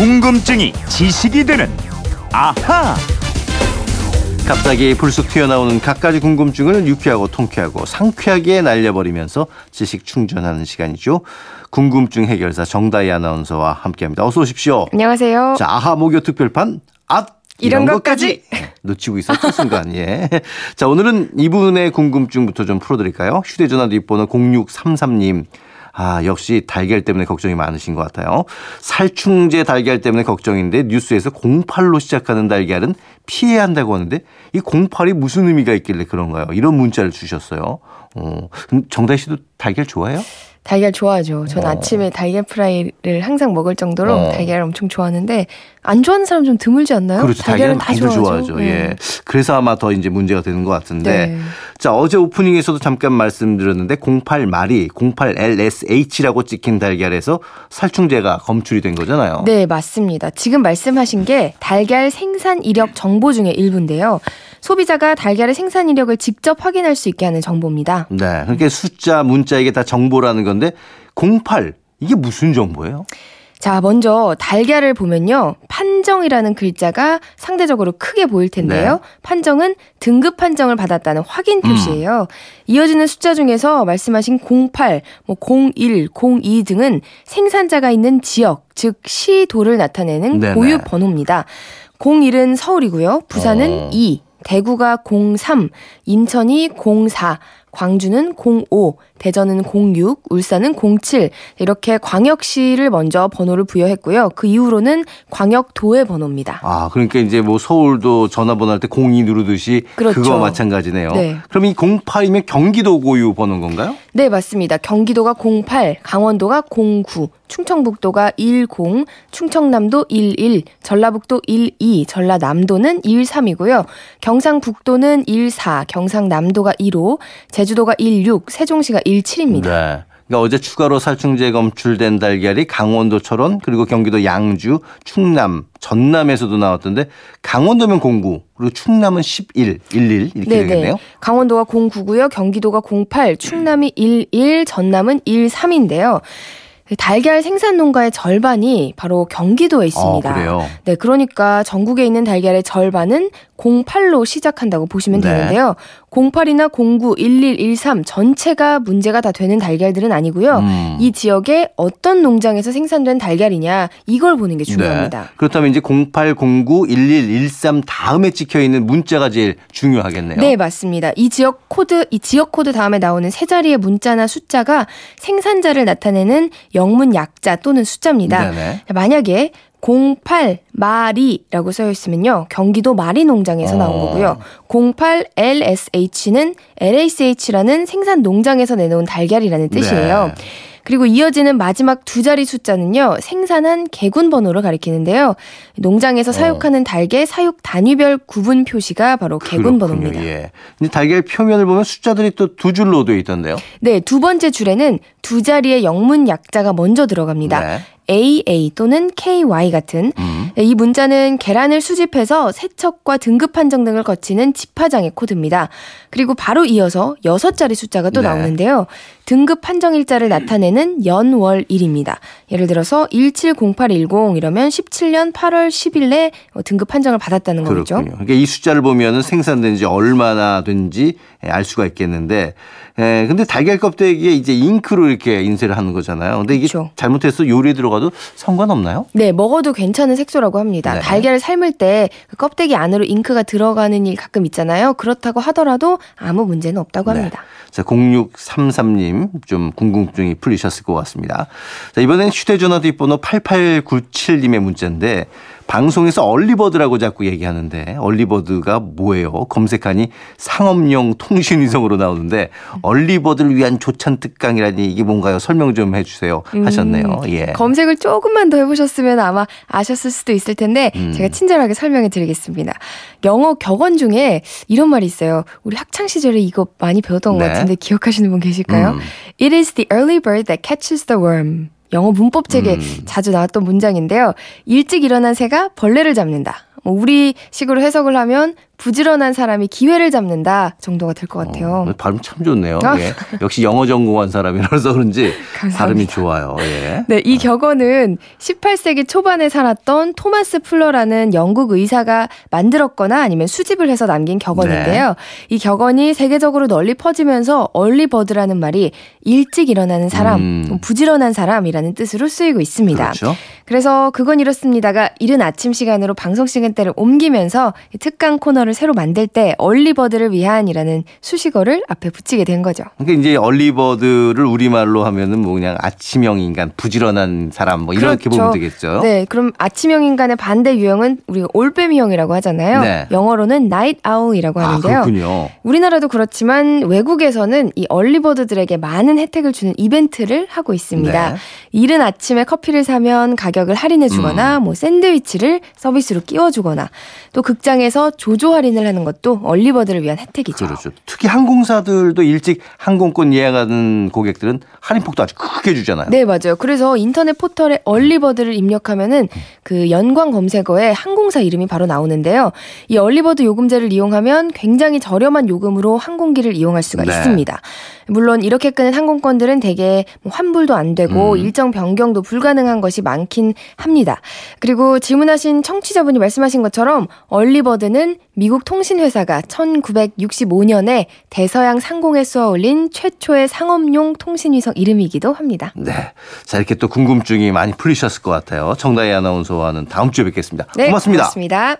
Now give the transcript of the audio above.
궁금증이 지식이 되는 아하. 갑자기 불쑥 튀어나오는 갖가지 궁금증을 유쾌하고 통쾌하고 상쾌하게 날려버리면서 지식 충전하는 시간이죠. 궁금증 해결사 정다희 아나운서와 함께합니다. 어서 오십시오. 안녕하세요. 자, 아하 목요 특별판 앗 이런 것까지. 놓치고 있었던 순간, 예. 자, 오늘은 이분의 궁금증부터 좀 풀어드릴까요? 휴대전화 뒷번호 0633님. 아, 역시 달걀 때문에 걱정이 많으신 것 같아요. 살충제 달걀 때문에 걱정인데 뉴스에서 08로 시작하는 달걀은 피해야 한다고 하는데 이 08이 무슨 의미가 있길래 그런가요? 이런 문자를 주셨어요. 어, 그럼 정다희 씨도 달걀 좋아해요? 달걀 좋아하죠. 전 어. 아침에 달걀 프라이를 항상 먹을 정도로 어. 달걀을 엄청 좋아하는데 안 좋아하는 사람 좀 드물지 않나요? 그렇죠. 달걀은 많이들 좋아하죠. 좋아하죠. 네. 예. 그래서 아마 더 이제 문제가 되는 것 같은데. 네. 자, 어제 오프닝에서도 잠깐 말씀드렸는데 08말이 08LSH라고 찍힌 달걀에서 살충제가 검출이 된 거잖아요. 네, 맞습니다. 지금 말씀하신 게 달걀 생산 이력 정보 중에 일부인데요. 소비자가 달걀의 생산 이력을 직접 확인할 수 있게 하는 정보입니다. 네. 그러니까 숫자, 문자 이게 다 정보라는 건데 08 이게 무슨 정보예요? 자, 먼저 달걀을 보면요. 판정이라는 글자가 상대적으로 크게 보일 텐데요. 네. 판정은 등급 판정을 받았다는 확인 음. 표시예요. 이어지는 숫자 중에서 말씀하신 08, 뭐 01, 02 등은 생산자가 있는 지역, 즉 시도를 나타내는 네네. 고유 번호입니다. 01은 서울이고요. 부산은 어. 2, 대구가 03, 인천이 04, 광주는 05, 대전은 06, 울산은 07 이렇게 광역시를 먼저 번호를 부여했고요. 그 이후로는 광역도의 번호입니다. 아, 그러니까 이제 뭐 서울도 전화번호 할 때 02 누르듯이 그렇죠. 그거 마찬가지네요. 네. 그럼 이 08이면 경기도 고유 번호인 건가요? 네, 맞습니다. 경기도가 08, 강원도가 09, 충청북도가 10, 충청남도 11, 전라북도 12, 전라남도는 13이고요. 경상북도는 14, 경상남도가 15, 제주도가 16, 세종시가 17입니다. 네. 그러니까 어제 추가로 살충제 검출된 달걀이 강원도 철원 그리고 경기도 양주, 충남, 전남에서도 나왔던데 강원도면 09 그리고 충남은 11, 11 이렇게 되겠네요. 강원도가 09고요. 경기도가 08, 충남이 11, 전남은 13인데요. 달걀 생산 농가의 절반이 바로 경기도에 있습니다. 아, 그래요? 네, 그러니까 전국에 있는 달걀의 절반은 08로 시작한다고 보시면 네. 되는데요. 08이나 09, 11, 13 전체가 문제가 다 되는 달걀들은 아니고요. 음. 이 지역에 어떤 농장에서 생산된 달걀이냐 이걸 보는 게 중요합니다. 네. 그렇다면 이제 08, 09, 11, 13 다음에 찍혀 있는 문자가 제일 중요하겠네요. 네, 맞습니다. 이 지역 코드, 이 지역 코드 다음에 나오는 세 자리의 문자나 숫자가 생산자를 나타내는 영문 약자 또는 숫자입니다. 네네. 만약에 08 마리라고 써 있으면요. 경기도 마리 농장에서 나온 어. 거고요. 08 LSH는 LSH라는 생산 농장에서 내놓은 달걀이라는 뜻이에요. 네. 그리고 이어지는 마지막 두 자리 숫자는요, 생산한 개군 번호를 가리키는데요. 농장에서 어. 사육하는 달걀 사육 단위별 구분 표시가 바로 개군 그렇군요. 번호입니다. 예. 근데 달걀 표면을 보면 숫자들이 또 두 줄로 되어 있던데요. 네, 두 번째 줄에는 두 자리의 영문 약자가 먼저 들어갑니다. 네. AA 또는 KY 같은 음. 네, 이 문자는 계란을 수집해서 세척과 등급 판정 등을 거치는 집화장의 코드입니다. 그리고 바로 이어서 여섯 자리 숫자가 또 네. 나오는데요. 등급 판정 일자를 나타내는 연월일입니다. 예를 들어서 170810 이러면 17년 8월 10일에 등급 판정을 받았다는 거죠. 그렇군요. 그러니까 이 숫자를 보면은 생산된 지 얼마나 된지 알 수가 있겠는데, 에, 근데 달걀 껍데기에 이제 잉크로 이렇게 인쇄를 하는 거잖아요. 근데 이게 그렇죠. 잘못해서 요리에 들어가도 상관없나요? 네, 먹어도 괜찮은 색소라고 합니다. 네. 달걀을 삶을 때 그 껍데기 안으로 잉크가 들어가는 일 가끔 있잖아요. 그렇다고 하더라도 아무 문제는 없다고 네. 합니다. 자, 0633님 좀 궁금증이 풀리셨을 것 같습니다. 자, 이번엔 휴대전화 뒷번호 8897님의 문자인데 방송에서 얼리버드라고 자꾸 얘기하는데 얼리버드가 뭐예요? 검색하니 상업용 통신위성으로 나오는데 얼리버드를 위한 조찬 특강이라니 이게 뭔가요? 설명 좀 해주세요. 하셨네요. 예. 음, 검색을 조금만 더 해보셨으면 아마 아셨을 수도 있을 텐데 음. 제가 친절하게 설명해 드리겠습니다. 영어 격언 중에 이런 말이 있어요. 우리 학창 시절에 이거 많이 배웠던 네. 것 같은데 기억하시는 분 계실까요? 음. It is the early bird that catches the worm. 영어 문법 책에 음. 자주 나왔던 문장인데요. 일찍 일어난 새가 벌레를 잡는다. 뭐 우리식으로 해석을 하면 부지런한 사람이 기회를 잡는다 정도가 될 것 같아요. 어, 발음 참 좋네요. 아. 예. 역시 영어 전공한 사람이라서 그런지. 발음이 좋아요. 예. 네, 이 격언은 18세기 초반에 살았던 토마스 플러라는 영국 의사가 만들었거나 아니면 수집을 해서 남긴 격언인데요. 네. 이 격언이 세계적으로 널리 퍼지면서 얼리버드라는 말이 일찍 일어나는 사람, 음. 부지런한 사람이라는 뜻으로 쓰이고 있습니다. 그렇죠. 그래서 그건 이렇습니다가 이른 아침 시간으로 방송 시간대를 옮기면서 이 특강 코너를 새로 만들 때 얼리버드를 위한이라는 수식어를 앞에 붙이게 된 거죠. 그러니까 이제 얼리버드를 우리말로 하면은 뭐 그냥 아침형 인간, 부지런한 사람 뭐 이렇게 그렇죠. 보면 되겠죠. 네, 그럼 아침형 인간의 반대 유형은 우리가 올빼미형이라고 하잖아요. 네. 영어로는 night owl이라고 아, 하는데요. 그렇군요. 우리나라도 그렇지만 외국에서는 이 얼리버드들에게 많은 혜택을 주는 이벤트를 하고 있습니다. 네. 이른 아침에 커피를 사면 가격을 할인해 주거나 음. 뭐 샌드위치를 서비스로 끼워 주거나 또 극장에서 조조 할인을 하는 것도 얼리버드를 위한 혜택이죠. 그렇죠. 특히 항공사들도 일찍 항공권 예약하는 고객들은 할인폭도 아주 크게 주잖아요. 네, 맞아요. 그래서 인터넷 포털에 얼리버드를 입력하면은 그 연관 검색어에 항공사 이름이 바로 나오는데요. 이 얼리버드 요금제를 이용하면 굉장히 저렴한 요금으로 항공기를 이용할 수가 네. 있습니다. 물론 이렇게 끄는 항공권들은 대개 뭐 환불도 안 되고 음. 일정 변경도 불가능한 것이 많긴 합니다. 그리고 질문하신 청취자분이 말씀하신 것처럼 얼리버드는 미국 통신회사가 1965년에 대서양 상공에 쏘아 올린 최초의 상업용 통신위성 이름이기도 합니다. 네. 자, 이렇게 또 궁금증이 많이 풀리셨을 것 같아요. 정다희 아나운서와는 다음 주에 뵙겠습니다. 네, 고맙습니다. 고맙습니다.